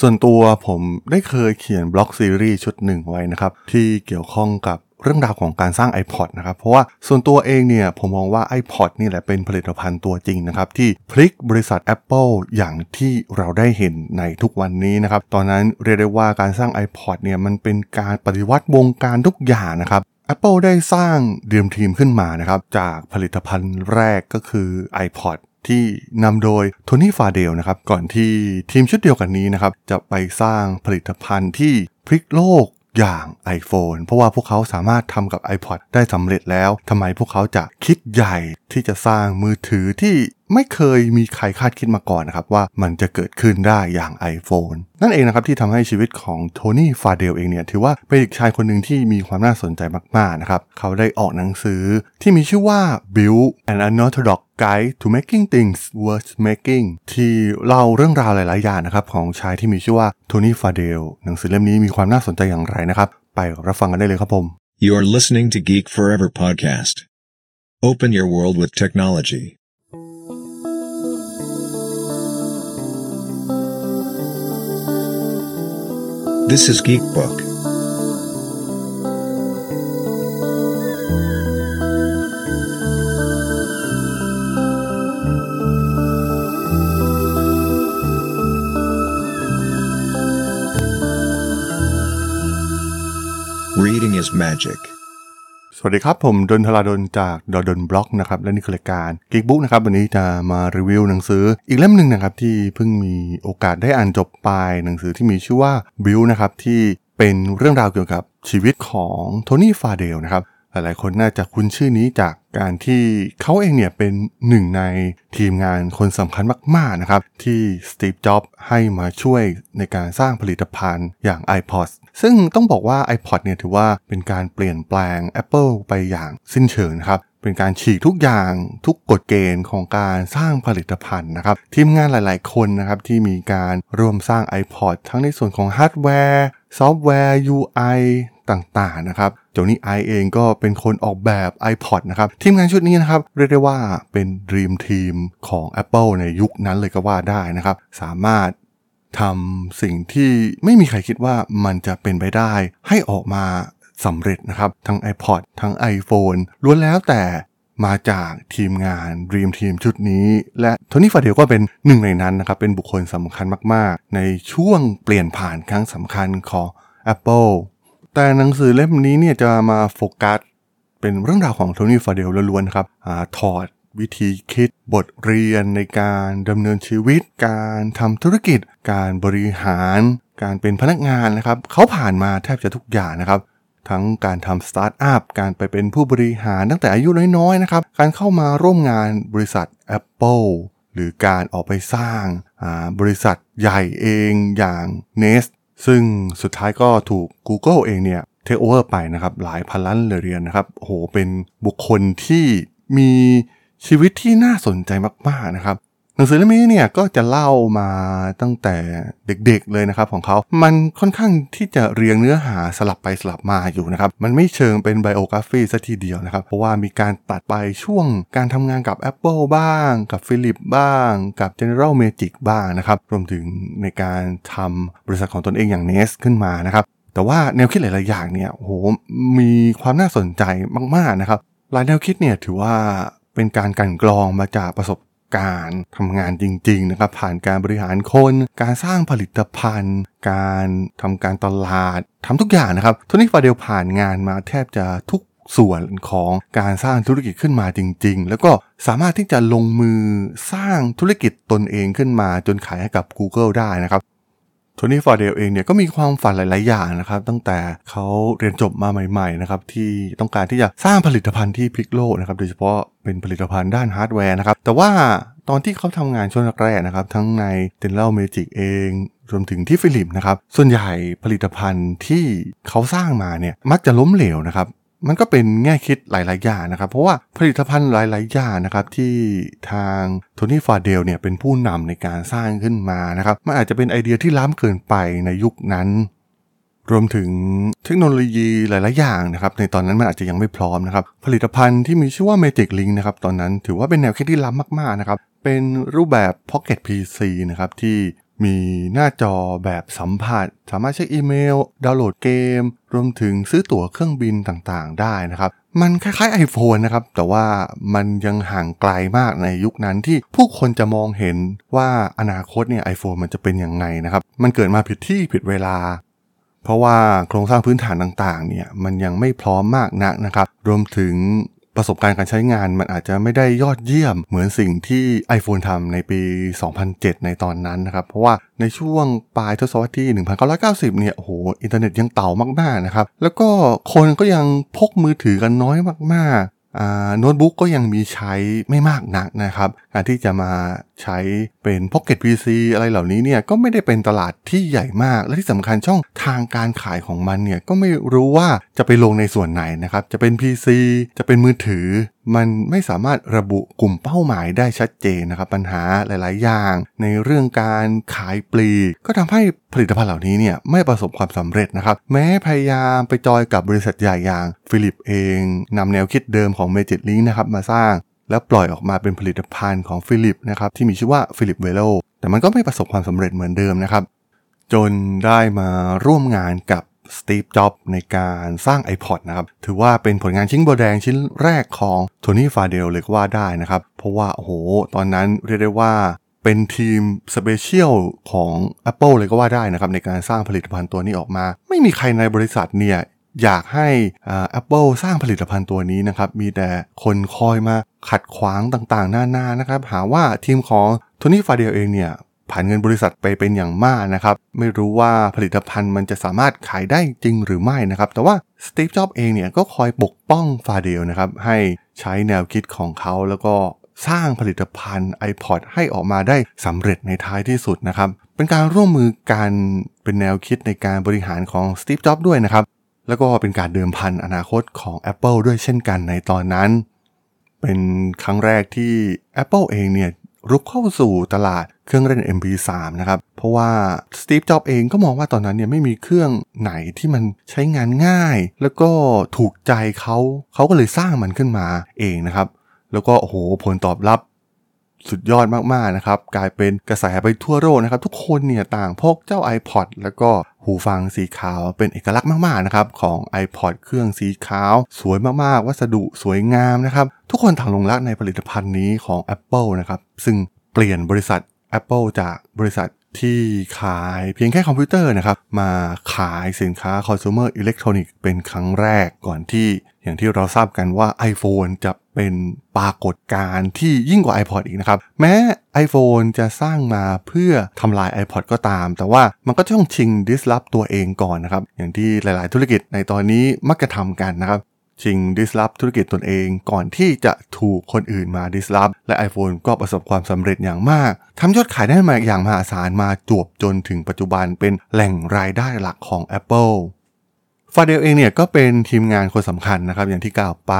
ส่วนตัวผมได้เคยเขียนบล็อกซีรีส์ชุดหนึ่งไว้นะครับ ที่เกี่ยวข้องกับเรื่องราวของการสร้าง iPod นะครับ เพราะว่าส่วนตัวเองเนี่ย ผมมองว่า iPod นี่แหละเป็นผลิตภัณฑ์ตัวจริงนะครับ ที่พลิกบริษัท Apple อย่างที่เราได้เห็นในทุกวันนี้นะครับ ตอนนั้นเรียกได้ว่าการสร้าง iPod เนี่ย มันเป็นการปฏิวัติวงการทุกอย่างนะครับ Apple ได้สร้าง Dream Team ขึ้นมานะครับ จากผลิตภัณฑ์แรกก็คือ iPod ที่นำโดยโทนี่ฟาเดลนะครับก่อนที่ทีมชุดเดียวกันนี้นะครับจะไปสร้างผลิตภัณฑ์ที่พลิกโลกอย่าง iPhone เพราะว่าพวกเขาสามารถทำกับ iPod ได้สำเร็จแล้วทำไมพวกเขาจะคิดใหญ่ที่จะสร้างมือถือที่ ไม่เคยมีใครคาดคิดมาก่อนนะครับว่ามันจะเกิดขึ้นได้อย่าง iPhone นั่นเองนะครับที่ทำให้ชีวิตของโทนี่ฟาเดลเองเนี่ยถือว่าเป็นเด็กชายคนหนึ่งที่มีความน่าสนใจมากๆนะครับเขาได้ออกหนังสือที่มีชื่อว่า Build an Unorthodox Guide to Making Things Worth Making ที่เล่าเรื่องราวหลายๆอย่างนะครับของชายที่มีชื่อว่าโทนี่ฟาเดลหนังสือเล่มนี้มีความน่าสนใจอย่างไรนะครับไปรับฟังกันได้เลยครับผม You're listening to Geek Forever podcast. Open your world with technology. This is Geek Book. Reading is magic. สวัสดีครับ ผมดนทลาดนจากดดนบล็อกนะครับและนี่คือรายการกิ๊กบุ๊กนะครับวันนี้จะมารีวิวหนังสืออีกเล่มหนึ่งนะครับที่เพิ่งมีโอกาสได้อ่านจบไปหนังสือที่มีชื่อว่าบิวนะครับที่เป็นเรื่องราวเกี่ยวกับชีวิตของโทนี่ฟาเดลนะครับ หลายๆ คนน่าจะคุ้นชื่อนี้จากการที่เขาเองเนี่ยเป็นหนึ่งในทีมงานคนสำคัญมาก ๆ นะครับ ที่สตีฟจ็อบส์ให้มาช่วยในการสร้างผลิตภัณฑ์อย่าง iPod ซึ่งต้องบอกว่า iPod เนี่ยถือว่าเป็นการเปลี่ยนแปลง Apple ไปอย่างสิ้นเชิงครับเป็นการฉีกทุกอย่างทุกกฎเกณฑ์ของการสร้างผลิตภัณฑ์นะครับ ทีมงานหลายๆ คนนะครับที่มีการร่วมสร้าง iPod ทั้งในส่วนของฮาร์ดแวร์ ซอฟต์แวร์ UI ต่างๆนะครับ โจนี่ไอเองก็เป็นคนออกแบบ iPod นะครับ ทีมงานชุดนี้นะครับ เรียกได้ว่าเป็น Dream Team ของ Apple ในยุคนั้นเลยก็ว่าได้นะครับ สามารถทำสิ่งที่ไม่มีใครคิดว่ามันจะเป็นไปได้ ให้ออกมาสำเร็จนะครับ ทั้ง iPod ทั้ง iPhone ล้วนแล้วแต่มาจากทีมงาน Dream Team ชุดนี้ และโทนี่ฟาเดลก็เป็นหนึ่งในนั้นนะครับ เป็นบุคคลสำคัญมาก ๆ ในช่วงเปลี่ยนผ่านครั้งสำคัญของ Apple แต่หนังสือเล่มนี้เนี่ยจะมาโฟกัส เป็นเรื่องราวของโทนี่ฟาเดลล้วนๆครับอถอดวิธีคิดบทเรียนในการดำเนินชีวิต การทำธุรกิจ การบริหาร การเป็นพนักงานนะครับเขาผ่านมาแทบจะทุกอย่างนะครับ ทั้งการทำสตาร์ทอัพการไปเป็นผู้บริหารตั้งแต่อายุน้อยๆนะครับการเข้ามาร่วมงานบริษัท Apple หรือการออกไปสร้างบริษัทใหญ่เองอย่าง Nest ซึ่งสุดท้ายก็ถูก Google เองเนี่ยเทคโอเวอร์ไปนะครับ หลายพันล้านเหรียญนะครับโหเป็นบุคคลที่มีชีวิตที่น่าสนใจมากๆนะครับ หนังสือเล่มนี้เนี่ยก็จะเล่ามาตั้งแต่เด็กๆเลยนะครับของเขา มันค่อนข้างที่จะเรียงเนื้อหาสลับไปสลับมาอยู่นะครับ มันไม่เชิงเป็นไบโอกราฟีซะทีเดียวนะครับ เพราะว่ามีการตัดไปช่วงการทำงานกับ Apple บ้าง กับ Philip บ้าง กับ General Magic บ้างนะครับ รวมถึงในการทำบริษัทของตนเองอย่าง Nest ขึ้นมานะครับ แต่ว่าแนวคิดหลายๆอย่างเนี่ยโหมีความน่าสนใจมากๆนะครับ หลายแนวคิดเนี่ยถือว่าเป็นการกันกรองมาจากประสบ การทำงานจริงๆนะครับผ่านการบริหารคน การสร้างผลิตภัณฑ์ การทำการตลาดทำทุกอย่างนะครับโทนี่ฟาเดลผ่านงานมาแทบจะทุกส่วนของการสร้างธุรกิจขึ้นมาจริง ๆ แล้วก็สามารถที่จะลงมือสร้างธุรกิจตนเองขึ้นมาจนขายให้กับ Google ได้นะครับ โทนี่ฟอร์เดลเองเนี่ยก็มีความฝันหลาย ๆ อย่างนะครับ ตั้งแต่เขาเรียนจบมาใหม่ ๆ นะครับ ที่ต้องการที่จะสร้างผลิตภัณฑ์ที่พลิกโลกนะครับ โดยเฉพาะเป็นผลิตภัณฑ์ด้านฮาร์ดแวร์นะครับ แต่ว่าตอนที่เขาทำงานช่วงแรกๆนะครับ ทั้งใน General Magic เองรวมถึงที่ Philips นะครับ ส่วนใหญ่ผลิตภัณฑ์ที่เขาสร้างมาเนี่ยมักจะล้มเหลวนะครับ มันก็เป็นแง่คิดหลาย ๆ อย่างนะครับ เพราะว่าผลิตภัณฑ์หลาย ๆ อย่างนะครับที่ทางโทนี่ฟาเดลเนี่ยเป็นผู้นำในการสร้างขึ้นมานะครับ มันอาจจะเป็นไอเดียที่ล้ำเกินไปในยุคนั้น รวมถึงเทคโนโลยีหลาย ๆ อย่างนะครับ ในตอนนั้นมันอาจจะยังไม่พร้อมนะครับ ผลิตภัณฑ์ที่มีชื่อว่า Magic Link นะครับ ตอนนั้นถือว่าเป็นแนวคิดที่ล้ำมาก ๆ นะครับ เป็นรูปแบบ Pocket PC นะครับที่ มีหน้าจอแบบสัมผัส สามารถเช็คอีเมล ดาวน์โหลดเกม รวมถึงซื้อตั๋วเครื่องบินต่างๆ ได้นะครับ มันคล้ายๆ iPhone นะครับ แต่ว่ามันยังห่างไกลมากในยุคนั้นที่ผู้คนจะมองเห็นว่าอนาคตเนี่ย iPhone มันจะเป็นยังไงนะครับ มันเกิดมาผิดที่ผิดเวลา เพราะว่าโครงสร้างพื้นฐานต่างๆเนี่ยมันยังไม่พร้อมมากนักนะครับ รวมถึง ประสบการณ์การใช้งานมันอาจจะไม่ได้ยอดเยี่ยม เหมือนสิ่งที่ iPhone ทำในปี 2007 ในตอนนั้นนะครับ เพราะว่าในช่วงปลายทศวรรษที่ 1990 เนี่ยโอ้โหอินเทอร์เน็ตยังเต่ามากๆนะครับ แล้วก็คนก็ยังพกมือถือกันน้อยมาก โน้ตบุ๊กก็ยังมีใช้ไม่มากนักนะครับ การที่จะมาใช้เป็น Pocket PC อะไรเหล่านี้เนี่ยก็ไม่ได้เป็นตลาดที่ใหญ่มาก และที่สำคัญช่องทางการขายของมันเนี่ยก็ไม่รู้ว่าจะไปลงในส่วนไหนนะครับ จะเป็น PC จะเป็นมือถือ มันไม่สามารถระบุกลุ่มเป้าหมายได้ชัดเจนนะครับปัญหาหลาย ๆ อย่าง ในเรื่องการขายปลีก ก็ทำให้ผลิตภัณฑ์เหล่านี้เนี่ยไม่ประสบความสำเร็จนะครับ แม้พยายามไปจอยกับบริษัทใหญ่อย่าง Philips เองนำแนวคิดเดิมของ Magic Link นะครับมาสร้าง แล้วปล่อยออกมาเป็นผลิตภัณฑ์ของ Philips นะครับที่มีชื่อว่า Philips Velo แต่มันก็ไม่ประสบความสำเร็จเหมือนเดิมนะครับจนได้มาร่วมงานกับ สตีฟ จ็อบในการสร้าง iPod นะครับ ถือว่าเป็นผลงานชิ้นโบแดงชิ้นแรกของโทนี่ฟาเดลเลยก็ว่าได้นะครับ เพราะว่าโอ้โห ตอนนั้นเรียกได้ว่าเป็นทีม special ของ Apple เลยก็ว่าได้นะครับ ในการสร้างผลิตภัณฑ์ตัวนี้ออกมา ไม่มีใครในบริษัทเนี่ยอยากให้ Apple สร้างผลิตภัณฑ์ตัวนี้นะครับ มีแต่คนคอยมาขัดขวางต่างๆหน้าๆนะครับ หาว่าทีมของโทนี่ฟาเดลเองเนี่ย ผ่านเงินบริษัทไปเป็นอย่างมากนะครับ ไม่รู้ว่าผลิตภัณฑ์มันจะสามารถขายได้จริงหรือไม่นะครับ แต่ว่าสตีฟ จ็อบเองเนี่ยก็คอยปกป้องฟาเดลนะครับ ให้ใช้แนวคิดของเขาแล้วก็สร้างผลิตภัณฑ์ iPod ให้ออกมาได้สำเร็จในท้ายที่สุดนะครับ เป็นการร่วมมือกันเป็นแนวคิดในการบริหารของสตีฟ จ็อบด้วยนะครับ แล้วก็เป็นการเดิมพันอนาคตของ Apple ด้วยเช่นกันในตอนนั้น เป็นครั้งแรกที่ Apple เองเนี่ย รุกเข้าสู่ตลาดเครื่องเล่น MP3 นะครับ เพราะว่าสตีฟ จ็อบเองก็มองว่าตอนนั้นเนี่ยไม่มีเครื่องไหนที่มันใช้งานง่าย แล้วก็ถูกใจเขา เขาก็เลยสร้างมันขึ้นมาเองนะครับ แล้วก็โอ้โหผลตอบรับสุดยอดมากๆนะครับ กลายเป็นกระแสไปทั่วโลกนะครับ ทุกคนเนี่ยต่างพกเจ้า iPod แล้วก็ หูฟังสีขาวเป็นเอกลักษณ์มากๆนะครับของ iPod เครื่องสีขาว สวยมากๆ วัสดุสวยงามนะครับทุกคนต่างลงรักในผลิตภัณฑ์นี้ของ Apple นะครับซึ่งเปลี่ยนบริษัท Apple จากบริษัทที่ขายเพียงแค่คอมพิวเตอร์นะครับ มาขายสินค้า consumer electronics เป็นครั้งแรกก่อนที่ อย่างที่เราทราบกันว่า iPhone จะ เป็นปรากฏการณ์ที่ยิ่งกว่า iPod อีกนะครับ แม้ iPhone จะสร้างมาเพื่อทำลาย iPod ก็ตาม แต่ว่ามันก็ต้องชิง disrupt ตัวเองก่อนนะครับ อย่างที่หลาย ๆ ธุรกิจในตอนนี้มักจะทำกันนะครับชิง disrupt ธุรกิจตนเองก่อนที่จะถูกคนอื่นมา disrupt และ iPhone ก็ประสบความสำเร็จอย่างมากทำยอดขายได้มาอย่างมหาศาลมาจวบจนถึงปัจจุบันเป็นแหล่งรายได้หลักของ Apple ฟาเดลเองเนี่ยก็เป็นทีมงานคนสำคัญนะครับอย่างที่กล่าวไป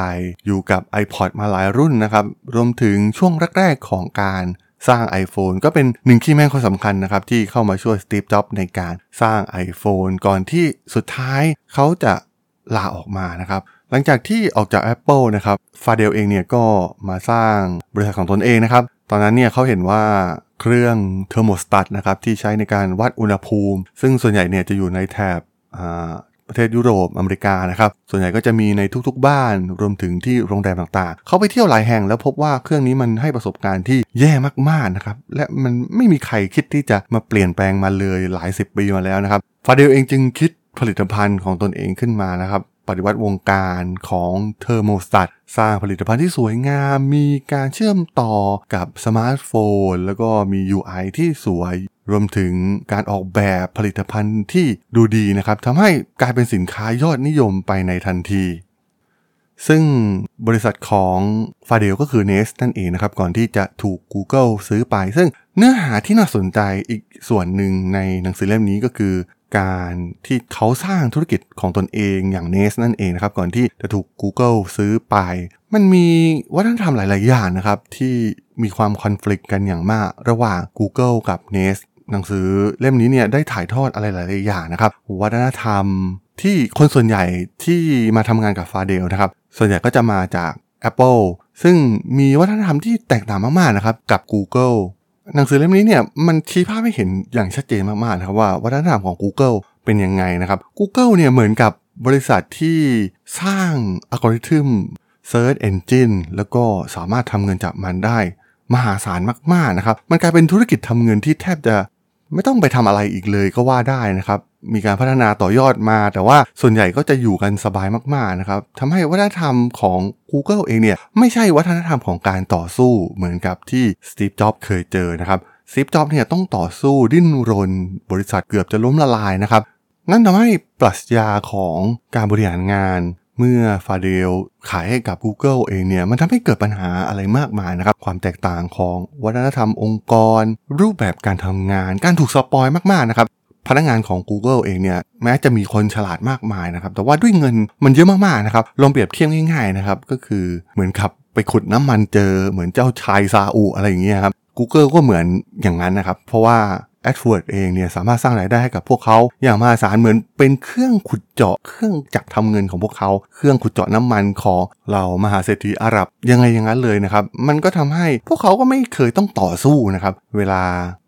อยู่กับ iPod มาหลายรุ่นนะครับรวมถึงช่วงแรกๆของการสร้าง iPhone ก็เป็นหนึ่ง key man คนสำคัญนะครับที่เข้ามาช่วยสตีฟจ็อบในการสร้าง iPhone ก่อนที่สุดท้ายเขาจะลาออกมานะครับหลังจากที่ออกจาก Apple นะครับฟาเดลเองเนี่ยก็มาสร้างบริษัทของตนเองนะครับตอนนั้นเนี่ยเขาเห็นว่าเครื่องเทอร์โมสตัตนะครับที่ใช้ในการวัดอุณหภูมิ ซึ่งส่วนใหญ่เนี่ยจะอยู่ในแถบ ประเทศยุโรปอเมริกานะครับ ส่วนใหญ่ก็จะมีในทุกๆบ้านรวมถึงที่โรงแรมต่างๆ เขาไปเที่ยวหลายแห่งแล้วพบว่าเครื่องนี้มันให้ประสบการณ์ที่แย่มากๆนะครับ และมันไม่มีใครคิดที่จะมาเปลี่ยนแปลงมาเลยหลายสิบปีมาแล้วนะครับ ฟาเดลเองจึงคิดผลิตภัณฑ์ของตนเองขึ้นมานะครับ ปฏิวัติวงการของเทอร์โมสตัตสร้างผลิตภัณฑ์ที่สวยงาม มีการเชื่อมต่อกับสมาร์ทโฟน แล้วก็มี UI ที่สวย รวมถึงการออกแบบผลิตภัณฑ์ที่ดูดีนะครับทำให้กลายเป็นสินค้ายอดนิยมไปในทันที ซึ่งบริษัทของฟาเดลก็คือ Nest นั่นเองนะครับ ก่อนที่จะถูก Google ซื้อไป ซึ่งเนื้อหาที่น่าสนใจอีกส่วนหนึ่งในหนังสือเล่มนี้ก็คือ การที่เขาสร้างธุรกิจของตนเองอย่างเนสนั่นเองนะครับ ก่อนที่จะถูก Google ซื้อไป มันมีวัฒนธรรมหลาย ๆ อย่างนะครับที่มีความคอน FLICT กันอย่างมากระหว่าง Google กับ Nest หนังสือเล่มนี้เนี่ยได้ถ่ายทอดอะไรหลายๆอย่างนะครับ วัฒนธรรมที่คนส่วนใหญ่ที่มาทำงานกับฟาเดลนะครับ ส่วนใหญ่ก็จะมาจาก Apple ซึ่งมีวัฒนธรรมที่แตกต่างมากๆนะครับกับ Google หนังสือเล่มนี้เนี่ยมันชี้ภาพให้เห็นอย่างชัดเจนมากๆนะครับว่าวัฒนธรรมของ Google เป็นยังไงนะครับ Google เนี่ยเหมือนกับบริษัทที่สร้างอัลกอริทึม Search Engine แล้วก็สามารถทำเงินจากมันได้ มหาศาลมากๆนะครับ มันกลายเป็นธุรกิจทำเงินที่แทบจะ ไม่ต้องไปทำอะไรอีกเลยก็ว่าได้นะครับ มีการพัฒนาต่อยอดมา แต่ว่าส่วนใหญ่ก็จะอยู่กันสบายมากๆนะครับทำให้วัฒนธรรมของ Google เองเนี่ย ไม่ใช่วัฒนธรรมของการต่อสู้เหมือนกับที่สตีฟจ็อบเคยเจอนะครับสตีฟจ็อบเนี่ยต้องต่อสู้ดิ้นรน บริษัทเกือบจะล้มละลายนะครับนั่นทำให้ปรัชญาของการบริหารงาน เมื่อฟาเดลขายให้กับ Google เองเนี่ย มันทำให้เกิดปัญหาอะไรมากมายนะครับ ความแตกต่างของวัฒนธรรมองค์กร รูปแบบการทำงาน การถูกสปอยมากๆนะครับพนักงานของ Google เองเนี่ยแม้จะมีคนฉลาดมากมายนะครับ แต่ว่าด้วยเงินมันเยอะมากๆนะครับลองเปรียบเทียบง่ายๆนะครับก็คือเหมือนขับไปขุดน้ำมันเจอเหมือนเจ้าชายซาอุอะไรอย่างเงี้ยครับ Google ก็เหมือนอย่างนั้นนะครับ เพราะว่า AdWord เองเนี่ยสามารถสร้างรายได้ให้กับพวกเขาอย่างมหาศาลเหมือนเป็นเครื่องขุดเจาะ เครื่องจักรทำเงินของพวกเขา เครื่องขุดเจาะน้ำมันของเรามหาเศรษฐีอาหรับ ยังไงอย่างนั้นเลยนะครับ มันก็ทำให้พวกเขาก็ไม่เคยต้องต่อสู้นะครับ เวลา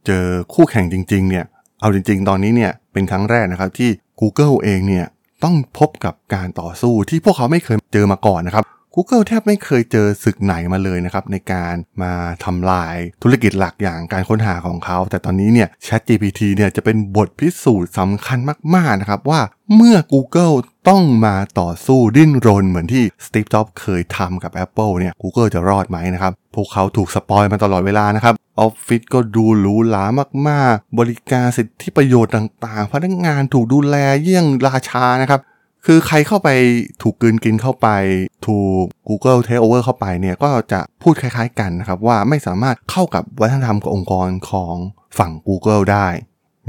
เจอคู่แข่งจริงๆเนี่ยเอาจริงๆ ตอนนี้เนี่ยเป็นครั้งแรกนะครับที่ Google เองเนี่ยต้องพบกับการต่อสู้ที่พวกเขาไม่เคยเจอมาก่อนนะครับ Google แทบไม่เคยเจอศึกไหนมาเลยนะครับในการมาทำลายธุรกิจหลักอย่างการค้นหาของเขา แต่ตอนนี้เนี่ย ChatGPT เนี่ยจะเป็นบทพิสูจน์สำคัญมากๆนะครับว่าเมื่อ Google ต้องมาต่อสู้ดิ้นรนเหมือนที่ Steve Jobs เคยทำกับ Apple เนี่ย Google จะรอดไหมนะครับ พวกเขาถูกสปอยมาตลอดเวลานะครับออฟฟิศก็ดูหรูหรามาก ๆ บริการสิทธิประโยชน์ต่าง ๆ พนักงานถูกดูแลเยี่ยงราชานะครับ คือใครเข้าไปถูกกืนกินเข้าไป ถูก Google Take Over เข้าไปเนี่ยก็จะพูดคล้ายๆกันนะครับว่าไม่สามารถเข้ากับวัฒนธรรมขององค์กรของฝั่ง Google ได้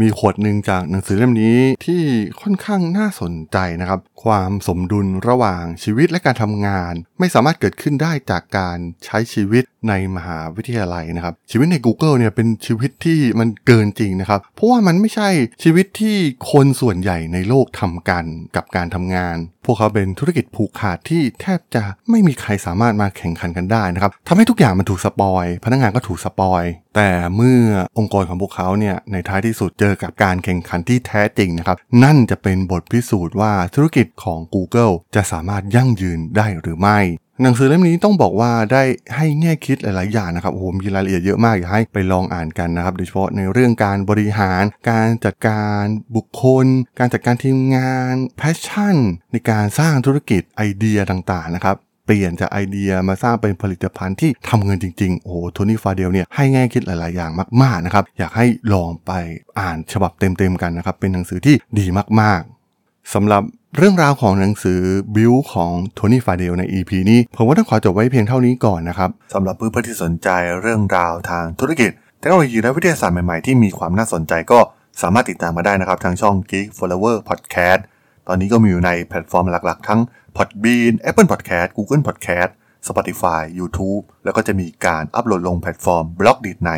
มีขวดหนึ่งจากหนังสือเล่มนี้ที่ค่อนข้างน่าสนใจนะครับ ความสมดุลระหว่างชีวิตและการทำงาน ไม่สามารถเกิดขึ้นได้จากการใช้ชีวิตในมหาวิทยาลัยนะครับ ชีวิตใน Google เนี่ยเป็นชีวิตที่มันเกินจริงนะครับ เพราะว่ามันไม่ใช่ชีวิตที่คนส่วนใหญ่ในโลกทำกันกับการทำงาน พวกเขาเป็นธุรกิจผูกขาดที่แทบจะไม่มีใครสามารถมาแข่งขันกันได้นะครับทำให้ทุกอย่างมันถูก spoil พนักงานก็ถูก spoil แต่เมื่อองค์กรของพวกเขาเนี่ยในท้ายที่สุดเจอกับการแข่งขันที่แท้จริงนะครับนั่นจะเป็นบทพิสูจน์ว่าธุรกิจของ Google จะสามารถยั่งยืนได้หรือไม่ หนังสือเล่มนี้ต้องบอกว่าได้ให้แง่คิดหลาย ๆ อย่างนะครับโอ้โหมีรายละเอียดเยอะมากอยากให้ไปลองอ่านกันนะครับโดยเฉพาะในเรื่องการบริหาร การจัดการบุคคล การจัดการทีมงาน passion ในการสร้างธุรกิจไอเดียต่าง ๆ นะครับเปลี่ยนจากไอเดียมาสร้างเป็นผลิตภัณฑ์ที่ทำเงินจริง ๆ โอ้โหโทนี่ฟาเดลเนี่ยให้แง่คิดหลาย ๆ อย่างมาก ๆ นะครับ อยากให้ลองไปอ่านฉบับเต็ม ๆ กันนะครับ เป็นหนังสือที่ดีมาก ๆสำหรับ เรื่องราวของหนังสือบิวของโทนี่ฟาเดลใน EP นี้ ผมก็ต้องขอจบไว้เพียงเท่านี้ก่อนนะครับสำหรับเพื่อนๆที่สนใจเรื่องราวทางธุรกิจเทคโนโลยีและวิทยาศาสตร์ใหม่ๆ ที่มีความน่าสนใจก็สามารถติดตามมาได้นะครับ ทางช่อง Geek Forever Podcast ตอนนี้ก็มีอยู่ในแพลตฟอร์มหลักๆ ทั้ง Podbean Apple Podcast Google Podcast Spotify YouTube แล้วก็จะมีการอัปโหลดลงแพลตฟอร์ม Blockdit ใน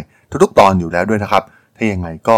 ทุกๆ ตอนอยู่แล้วด้วยนะครับ ถ้ายังไงก็